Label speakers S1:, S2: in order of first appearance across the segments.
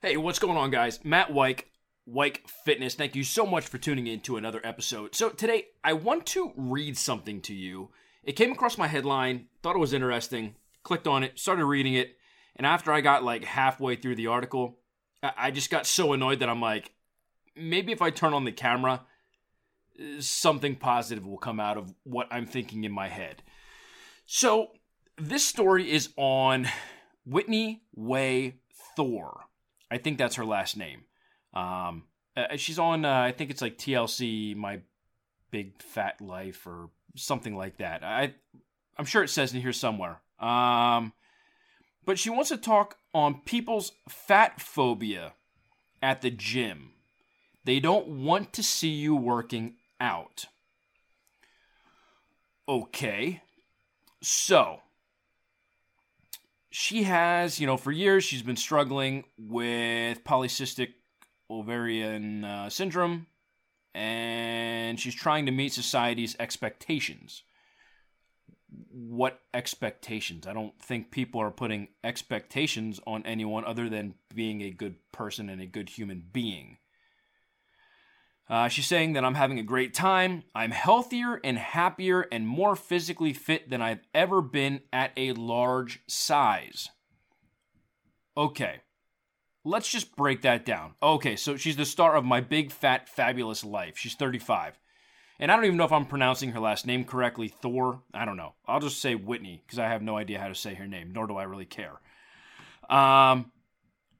S1: Hey, what's going on, guys? Matt Wyke, Wyke Fitness. Thank you so much for tuning in to another episode. So, today I want to read something to you. It came across my headline, thought it was interesting, clicked on it, started reading it, and after I got like halfway through the article, I just got so annoyed that I'm like, maybe if I turn on the camera, something positive will come out of what I'm thinking in my head. So, this story is on Whitney Way Thore. I think that's her last name. Um, uh, she's on, uh, I think it's like TLC, My Big Fat Life, or something like that. I, I'm sure it says in here somewhere. Um, but she wants to talk on people's fat phobia at the gym. They don't want to see you working out. Okay. So, she has, you know, for years she's been struggling with polycystic ovarian uh, syndrome, and she's trying to meet society's expectations. What expectations? I don't think people are putting expectations on anyone other than being a good person and a good human being. Uh, she's saying that I'm having a great time. I'm healthier and happier and more physically fit than I've ever been at a large size. Okay, let's just break that down. Okay, so she's the star of My Big Fat Fabulous Life. She's 35. And I don't even know if I'm pronouncing her last name correctly, Thor. I don't know. I'll just say Whitney because I have no idea how to say her name, nor do I really care. Um,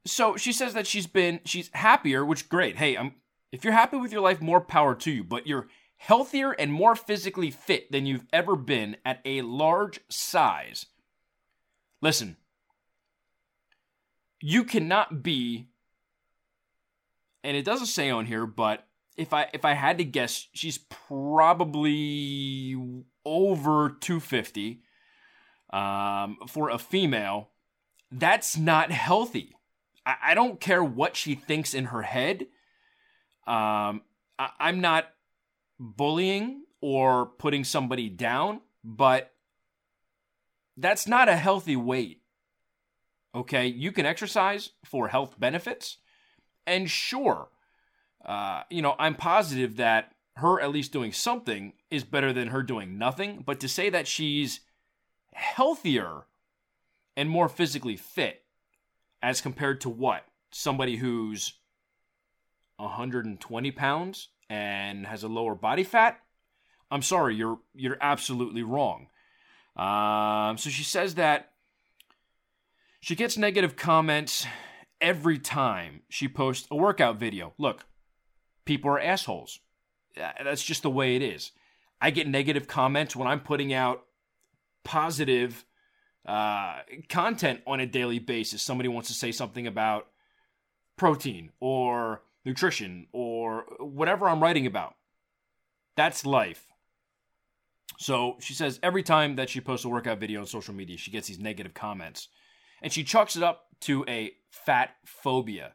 S1: so she says that she's been she's happier, which great. Hey, I'm if you're happy with your life, more power to you, but you're healthier and more physically fit than you've ever been at a large size. Listen, you cannot be and it doesn't say on here, but if I if I had to guess, she's probably over 250 um, for a female. That's not healthy. I, I don't care what she thinks in her head. Um, I, I'm not bullying or putting somebody down, but that's not a healthy weight. Okay, you can exercise for health benefits, and sure, uh, you know, I'm positive that her at least doing something is better than her doing nothing. But to say that she's healthier and more physically fit as compared to what? Somebody who's 120 pounds and has a lower body fat, I'm sorry, you're you're absolutely wrong. Um, so she says that she gets negative comments every time she posts a workout video. Look, people are assholes. That's just the way it is. I get negative comments when I'm putting out positive uh, content on a daily basis. Somebody wants to say something about protein or nutrition or whatever I'm writing about. That's life. So she says every time that she posts a workout video on social media, she gets these negative comments. And she chalks it up to a fat phobia.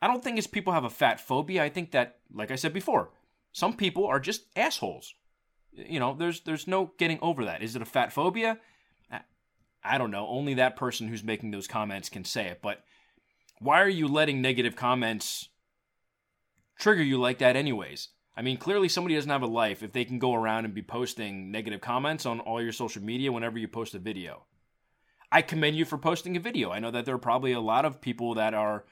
S1: I don't think it's people have a fat phobia. I think that, like I said before, some people are just assholes. You know, there's there's no getting over that. Is it a fat phobia? I don't know. Only that person who's making those comments can say it. But why are you letting negative comments trigger you like that, anyways? I mean, clearly somebody doesn't have a life if they can go around and be posting negative comments on all your social media whenever you post a video. I commend you for posting a video. I know that there are probably a lot of people that are,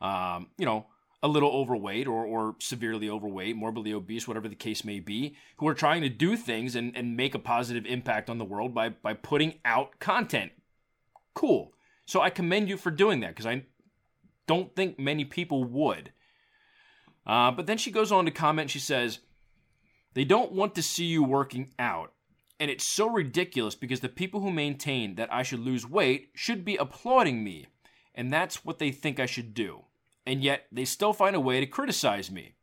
S1: um, you know, a little overweight or, or severely overweight, morbidly obese, whatever the case may be, who are trying to do things and, and make a positive impact on the world by, by putting out content. Cool. So I commend you for doing that because I don't think many people would. Uh, but then she goes on to comment, she says, They don't want to see you working out. And it's so ridiculous because the people who maintain that I should lose weight should be applauding me. And that's what they think I should do and yet they still find a way to criticize me.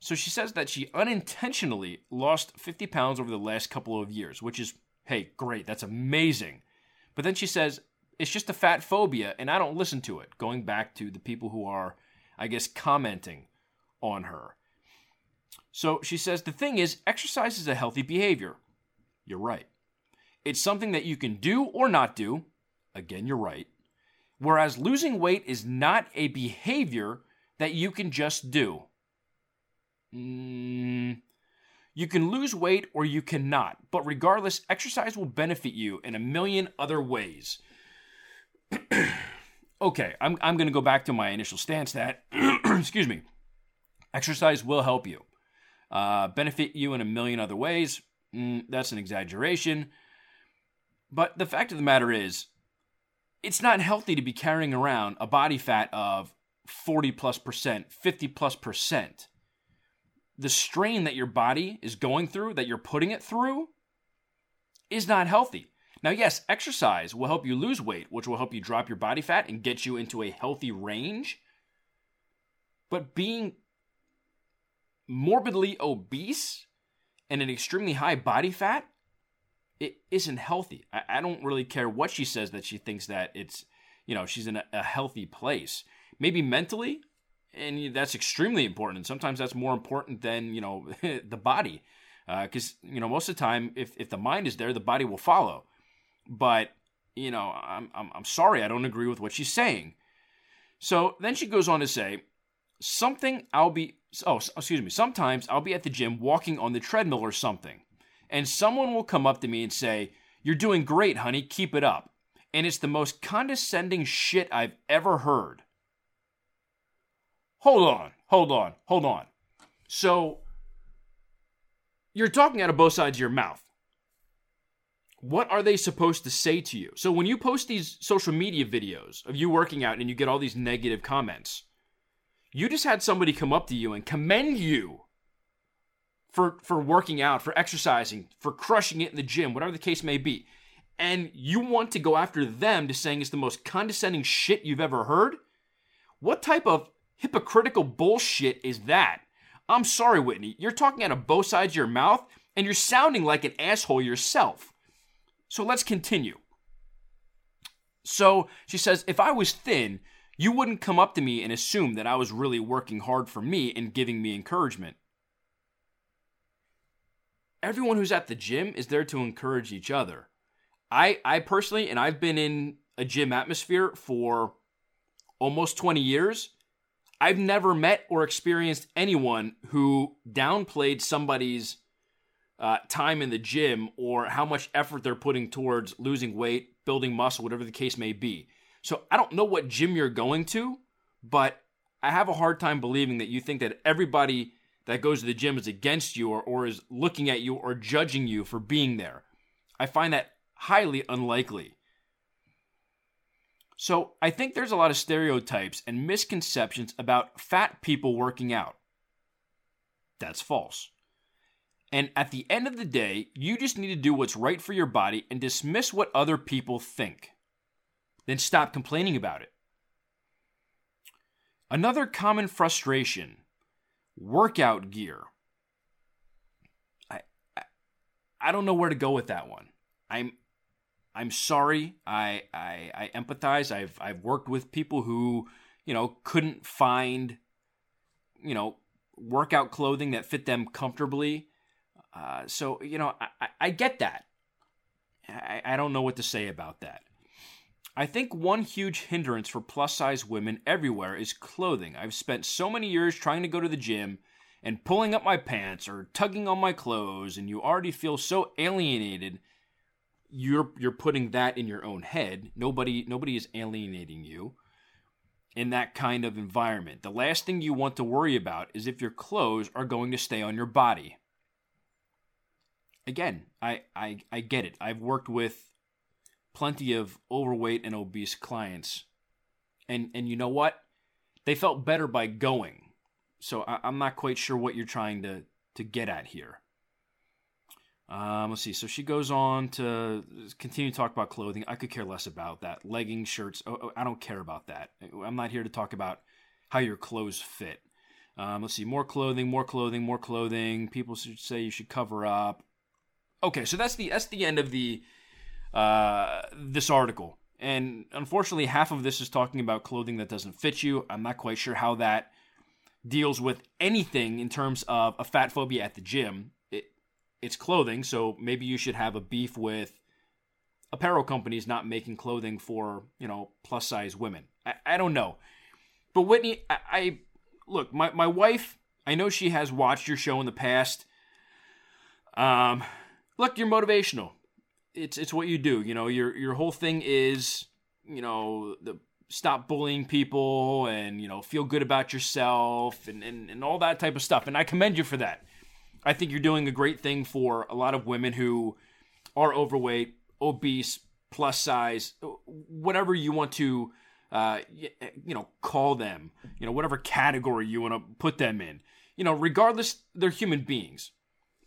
S1: So she says that she unintentionally lost 50 pounds over the last couple of years, which is, hey, great, that's amazing. But then she says, it's just a fat phobia, and I don't listen to it, going back to the people who are, I guess, commenting on her. So she says, the thing is, exercise is a healthy behavior. You're right. It's something that you can do or not do. Again, you're right. Whereas losing weight is not a behavior that you can just do. Mm, you can lose weight or you cannot, but regardless, exercise will benefit you in a million other ways. okay, I'm, I'm going to go back to my initial stance that, excuse me, exercise will help you, uh, benefit you in a million other ways. Mm, that's an exaggeration. But the fact of the matter is, it's not healthy to be carrying around a body fat of 40 plus percent, 50 plus percent. The strain that your body is going through, that you're putting it through, is not healthy. Now, yes, exercise will help you lose weight, which will help you drop your body fat and get you into a healthy range. But being morbidly obese and an extremely high body fat it isn't healthy. I, I, don't really care what she says that she thinks that it's, you know, she's in a, a healthy place. Maybe mentally, and that's extremely important. And sometimes that's more important than, you know, the body. Because, uh, you know, most of the time, if, if the mind is there, the body will follow. But, you know, I'm, I'm, I'm sorry, I don't agree with what she's saying. So then she goes on to say, something I'll be, oh, excuse me, sometimes I'll be at the gym walking on the treadmill or something and someone will come up to me and say, You're doing great, honey, keep it up. And it's the most condescending shit I've ever heard. Hold on, hold on, hold on. So, you're talking out of both sides of your mouth. What are they supposed to say to you? So, when you post these social media videos of you working out and you get all these negative comments, you just had somebody come up to you and commend you for for working out, for exercising, for crushing it in the gym, whatever the case may be. And you want to go after them to saying it's the most condescending shit you've ever heard? What type of hypocritical bullshit is that? I'm sorry, Whitney. You're talking out of both sides of your mouth and you're sounding like an asshole yourself. So let's continue. So she says, if I was thin, you wouldn't come up to me and assume that I was really working hard for me and giving me encouragement everyone who's at the gym is there to encourage each other. I I personally and I've been in a gym atmosphere for almost 20 years. I've never met or experienced anyone who downplayed somebody's uh, time in the gym or how much effort they're putting towards losing weight, building muscle, whatever the case may be. So I don't know what gym you're going to, but I have a hard time believing that you think that everybody that goes to the gym is against you or, or is looking at you or judging you for being there. I find that highly unlikely. So I think there's a lot of stereotypes and misconceptions about fat people working out. That's false. And at the end of the day, you just need to do what's right for your body and dismiss what other people think. Then stop complaining about it. Another common frustration workout gear. I, I I don't know where to go with that one. I'm I'm sorry. I I, I empathize. I've I've worked with people who you know couldn't find you know workout clothing that fit them comfortably. Uh, so you know I, I get that. I, I don't know what to say about that. I think one huge hindrance for plus size women everywhere is clothing. I've spent so many years trying to go to the gym and pulling up my pants or tugging on my clothes and you already feel so alienated you're you're putting that in your own head. Nobody nobody is alienating you in that kind of environment. The last thing you want to worry about is if your clothes are going to stay on your body. Again, I I, I get it. I've worked with plenty of overweight and obese clients. And and you know what? They felt better by going. So I, am not quite sure what you're trying to to get at here. Um, let's see. So she goes on to continue to talk about clothing. I could care less about that. Leggings, shirts. Oh, oh I don't care about that. I'm not here to talk about how your clothes fit. Um, let's see. More clothing, more clothing, more clothing. People should say you should cover up. Okay, so that's the that's the end of the uh, this article. And unfortunately, half of this is talking about clothing that doesn't fit you. I'm not quite sure how that deals with anything in terms of a fat phobia at the gym. It, it's clothing, so maybe you should have a beef with apparel companies not making clothing for you know plus size women. I, I don't know, but Whitney, I, I look my my wife. I know she has watched your show in the past. Um, look, you're motivational. It's it's what you do. You know, your your whole thing is you know the stop bullying people and you know feel good about yourself and, and, and all that type of stuff and i commend you for that i think you're doing a great thing for a lot of women who are overweight obese plus size whatever you want to uh, you know call them you know whatever category you want to put them in you know regardless they're human beings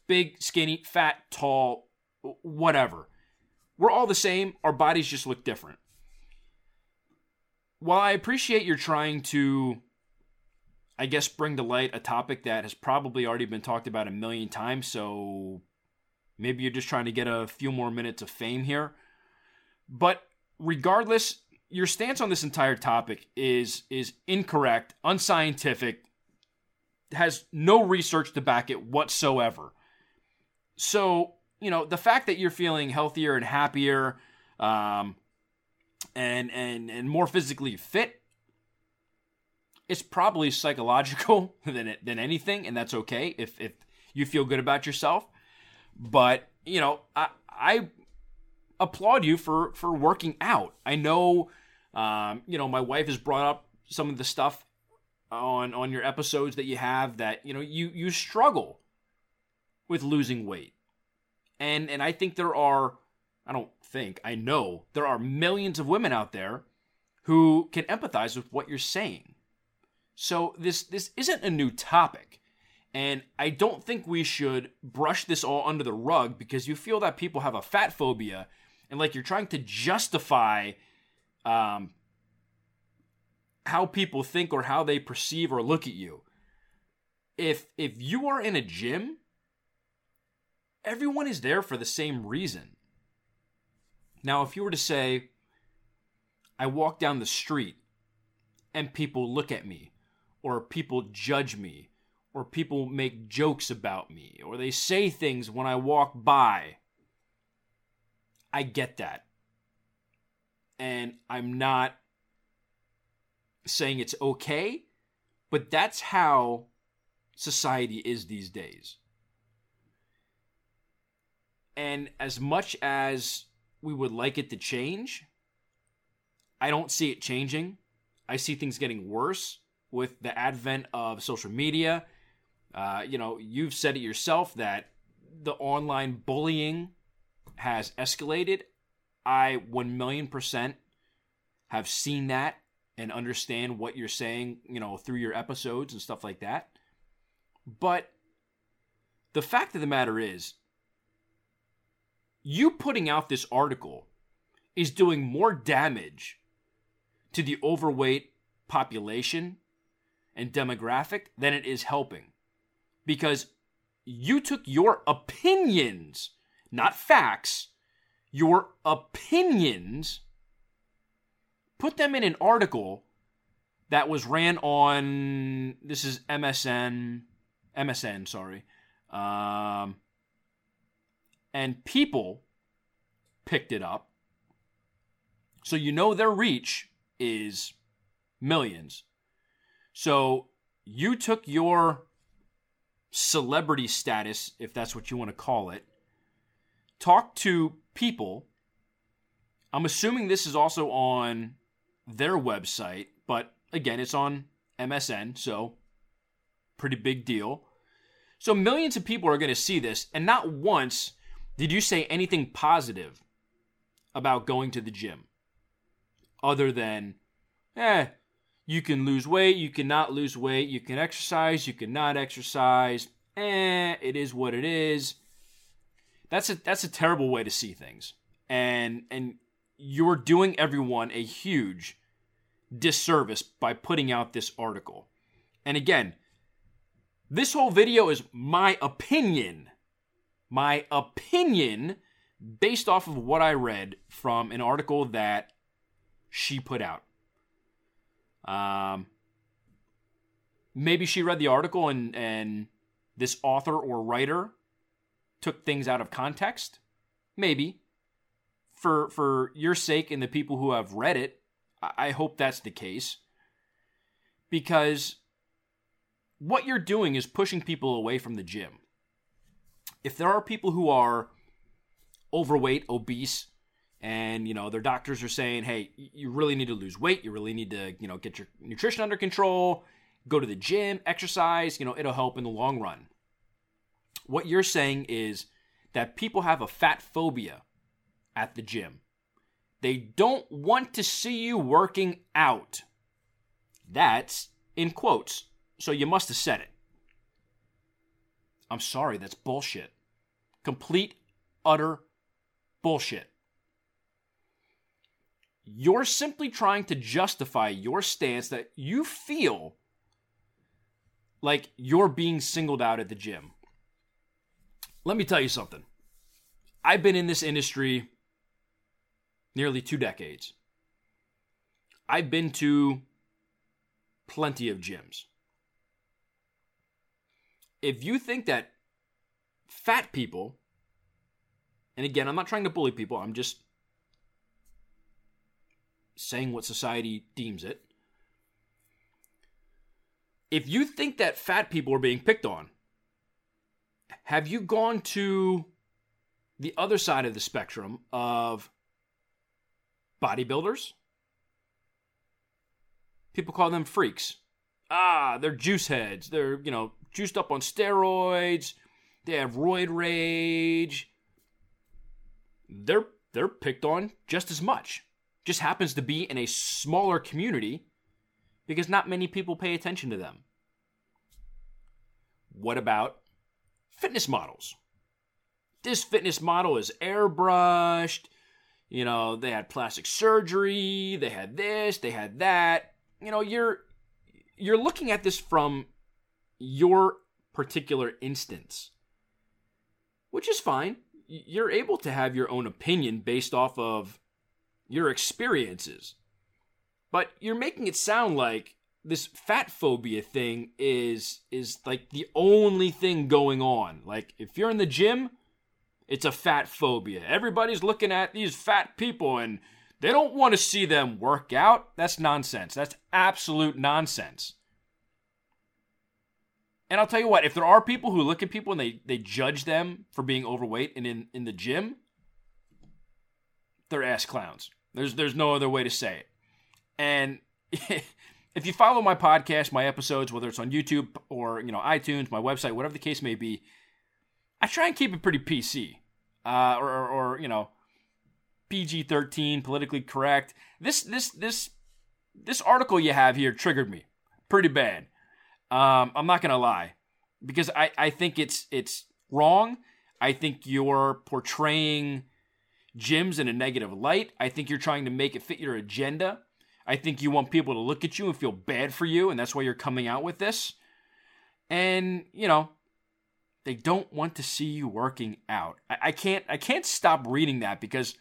S1: big skinny fat tall whatever we're all the same our bodies just look different while I appreciate you're trying to, I guess, bring to light a topic that has probably already been talked about a million times, so maybe you're just trying to get a few more minutes of fame here. But regardless, your stance on this entire topic is is incorrect, unscientific, has no research to back it whatsoever. So, you know, the fact that you're feeling healthier and happier, um, and and and more physically fit it's probably psychological than it, than anything and that's okay if if you feel good about yourself. But you know i i applaud you for for working out. I know um, you know my wife has brought up some of the stuff on on your episodes that you have that you know you you struggle with losing weight and and i think there are I don't think, I know there are millions of women out there who can empathize with what you're saying. So this this isn't a new topic. And I don't think we should brush this all under the rug because you feel that people have a fat phobia and like you're trying to justify um, how people think or how they perceive or look at you. If if you are in a gym, everyone is there for the same reason. Now, if you were to say, I walk down the street and people look at me, or people judge me, or people make jokes about me, or they say things when I walk by, I get that. And I'm not saying it's okay, but that's how society is these days. And as much as we would like it to change. I don't see it changing. I see things getting worse with the advent of social media. Uh, you know, you've said it yourself that the online bullying has escalated. I 1 million percent have seen that and understand what you're saying, you know, through your episodes and stuff like that. But the fact of the matter is, you putting out this article is doing more damage to the overweight population and demographic than it is helping. Because you took your opinions, not facts, your opinions, put them in an article that was ran on this is MSN, MSN, sorry. Um, and people picked it up. So you know their reach is millions. So you took your celebrity status, if that's what you want to call it, talk to people. I'm assuming this is also on their website, but again, it's on MSN, so pretty big deal. So millions of people are going to see this, and not once did you say anything positive about going to the gym? Other than, eh, you can lose weight, you cannot lose weight, you can exercise, you cannot exercise. Eh, it is what it is. That's a that's a terrible way to see things. And and you're doing everyone a huge disservice by putting out this article. And again, this whole video is my opinion my opinion based off of what I read from an article that she put out. Um, maybe she read the article and, and this author or writer took things out of context. Maybe. for for your sake and the people who have read it, I hope that's the case. Because what you're doing is pushing people away from the gym. If there are people who are overweight, obese, and you know their doctors are saying, "Hey, you really need to lose weight. You really need to, you know, get your nutrition under control, go to the gym, exercise, you know, it'll help in the long run." What you're saying is that people have a fat phobia at the gym. They don't want to see you working out. That's in quotes, so you must have said it. I'm sorry, that's bullshit. Complete, utter bullshit. You're simply trying to justify your stance that you feel like you're being singled out at the gym. Let me tell you something. I've been in this industry nearly two decades. I've been to plenty of gyms. If you think that fat people, and again, I'm not trying to bully people, I'm just saying what society deems it. If you think that fat people are being picked on, have you gone to the other side of the spectrum of bodybuilders? People call them freaks. Ah, they're juice heads. They're, you know, juiced up on steroids. They have roid rage. They're they're picked on just as much. Just happens to be in a smaller community because not many people pay attention to them. What about fitness models? This fitness model is airbrushed. You know, they had plastic surgery, they had this, they had that. You know, you're you're looking at this from your particular instance. Which is fine. You're able to have your own opinion based off of your experiences. But you're making it sound like this fat phobia thing is is like the only thing going on. Like if you're in the gym, it's a fat phobia. Everybody's looking at these fat people and they don't want to see them work out. That's nonsense. That's absolute nonsense. And I'll tell you what, if there are people who look at people and they, they judge them for being overweight and in, in the gym, they're ass clowns. There's there's no other way to say it. And if you follow my podcast, my episodes, whether it's on YouTube or you know iTunes, my website, whatever the case may be, I try and keep it pretty PC, uh, or, or, or you know, PG thirteen, politically correct. This this this this article you have here triggered me pretty bad. Um, I'm not gonna lie, because I I think it's it's wrong. I think you're portraying gyms in a negative light. I think you're trying to make it fit your agenda. I think you want people to look at you and feel bad for you, and that's why you're coming out with this. And, you know, they don't want to see you working out. I, I can't I can't stop reading that because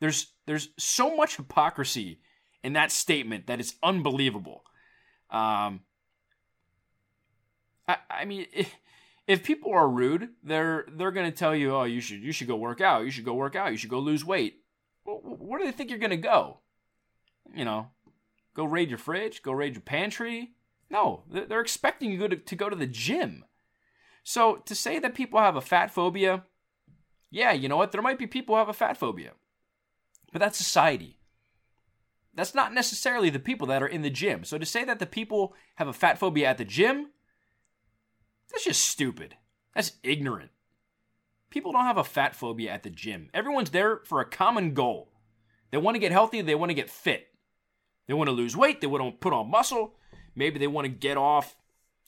S1: there's there's so much hypocrisy in that statement that it's unbelievable. Um, I, I mean, if, if people are rude, they're they're gonna tell you, oh, you should you should go work out, you should go work out, you should go lose weight. Well, where do they think you're gonna go? You know, go raid your fridge, go raid your pantry. No, they're expecting you to, to go to the gym. So to say that people have a fat phobia, yeah, you know what? There might be people who have a fat phobia, but that's society. That's not necessarily the people that are in the gym. So to say that the people have a fat phobia at the gym, that's just stupid. That's ignorant. People don't have a fat phobia at the gym. Everyone's there for a common goal. They want to get healthy, they want to get fit. They want to lose weight, they want to put on muscle. Maybe they want to get off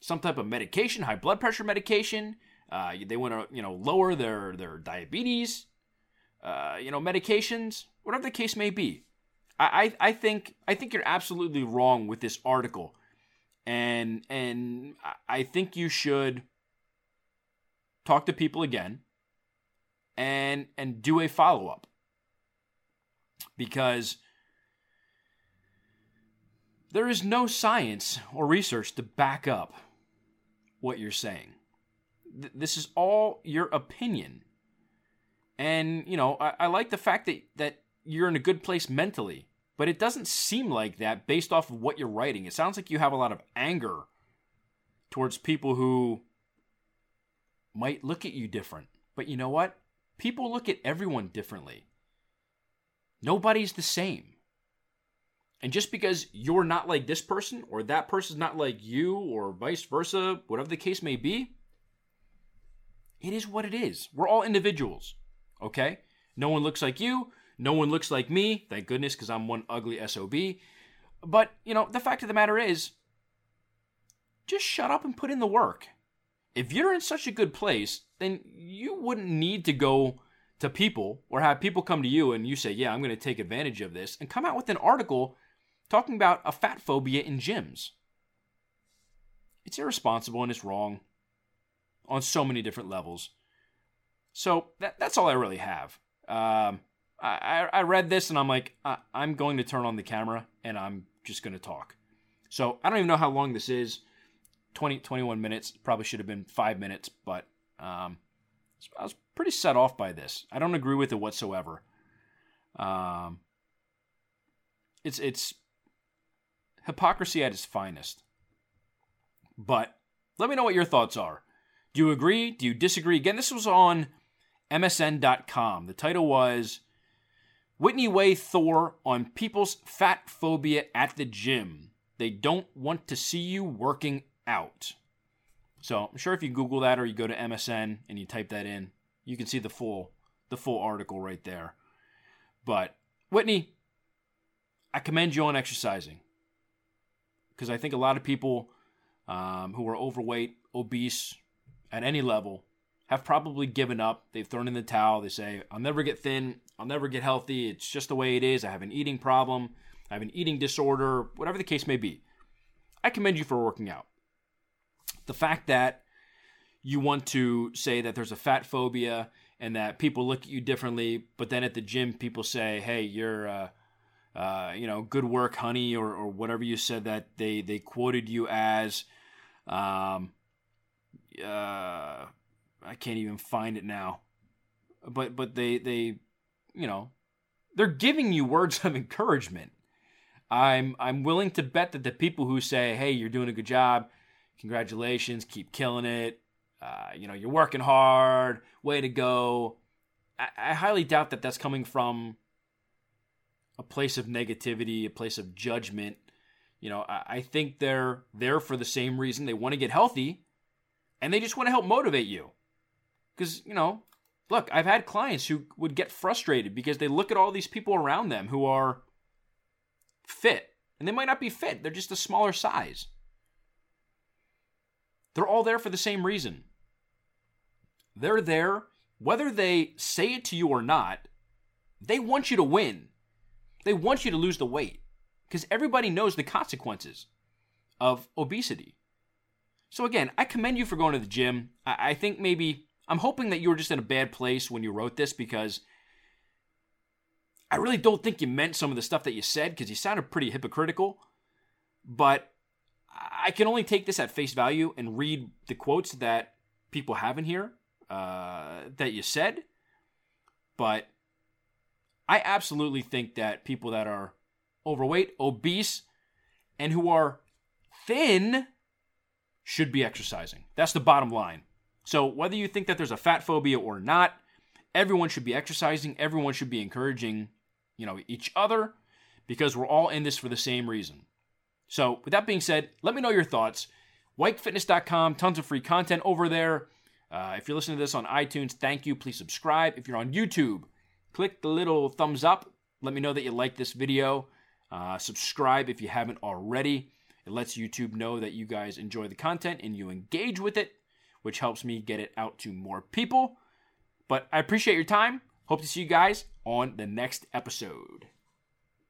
S1: some type of medication, high blood pressure medication. Uh, they want to, you know, lower their their diabetes, uh, you know, medications, whatever the case may be. I, I, I think I think you're absolutely wrong with this article, and and I think you should talk to people again, and and do a follow up because there is no science or research to back up what you're saying. Th- this is all your opinion. And, you know, I, I like the fact that, that you're in a good place mentally, but it doesn't seem like that based off of what you're writing. It sounds like you have a lot of anger towards people who might look at you different. But you know what? People look at everyone differently. Nobody's the same. And just because you're not like this person or that person's not like you or vice versa, whatever the case may be, it is what it is. We're all individuals, okay? No one looks like you. No one looks like me. Thank goodness, because I'm one ugly SOB. But, you know, the fact of the matter is, just shut up and put in the work. If you're in such a good place, then you wouldn't need to go to people or have people come to you and you say, Yeah, I'm going to take advantage of this, and come out with an article talking about a fat phobia in gyms. It's irresponsible and it's wrong on so many different levels. So that, that's all I really have. Um, I, I read this and I'm like, I, I'm going to turn on the camera and I'm just going to talk. So I don't even know how long this is 20, 21 minutes. Probably should have been five minutes, but um, I was pretty set off by this. I don't agree with it whatsoever. Um, it's it's hypocrisy at its finest. But let me know what your thoughts are. Do you agree? Do you disagree? Again, this was on MSN.com. The title was Whitney Way Thore on people's fat phobia at the gym. They don't want to see you working out. So I'm sure if you Google that or you go to MSN and you type that in, you can see the full the full article right there. But Whitney, I commend you on exercising because I think a lot of people um, who are overweight, obese, at any level, have probably given up. They've thrown in the towel. They say, "I'll never get thin. I'll never get healthy. It's just the way it is. I have an eating problem. I have an eating disorder. Whatever the case may be." I commend you for working out. The fact that you want to say that there's a fat phobia and that people look at you differently, but then at the gym people say, "Hey, you're." Uh, uh, you know, good work, honey, or, or whatever you said that they, they quoted you as. Um, uh, I can't even find it now. But but they they, you know, they're giving you words of encouragement. I'm I'm willing to bet that the people who say, "Hey, you're doing a good job, congratulations, keep killing it," uh, you know, you're working hard, way to go. I, I highly doubt that that's coming from a place of negativity, a place of judgment. You know, I, I think they're there for the same reason. They want to get healthy and they just want to help motivate you. Because, you know, look, I've had clients who would get frustrated because they look at all these people around them who are fit. And they might not be fit, they're just a smaller size. They're all there for the same reason. They're there, whether they say it to you or not, they want you to win. They want you to lose the weight because everybody knows the consequences of obesity. So, again, I commend you for going to the gym. I, I think maybe, I'm hoping that you were just in a bad place when you wrote this because I really don't think you meant some of the stuff that you said because you sounded pretty hypocritical. But I can only take this at face value and read the quotes that people have in here uh, that you said. But I absolutely think that people that are overweight, obese, and who are thin should be exercising. That's the bottom line. So, whether you think that there's a fat phobia or not, everyone should be exercising. Everyone should be encouraging, you know, each other because we're all in this for the same reason. So, with that being said, let me know your thoughts. WykeFitness.com, tons of free content over there. Uh, if you're listening to this on iTunes, thank you. Please subscribe. If you're on YouTube, click the little thumbs up. Let me know that you like this video. Uh, subscribe if you haven't already. It lets YouTube know that you guys enjoy the content and you engage with it, which helps me get it out to more people. But I appreciate your time. Hope to see you guys on the next episode.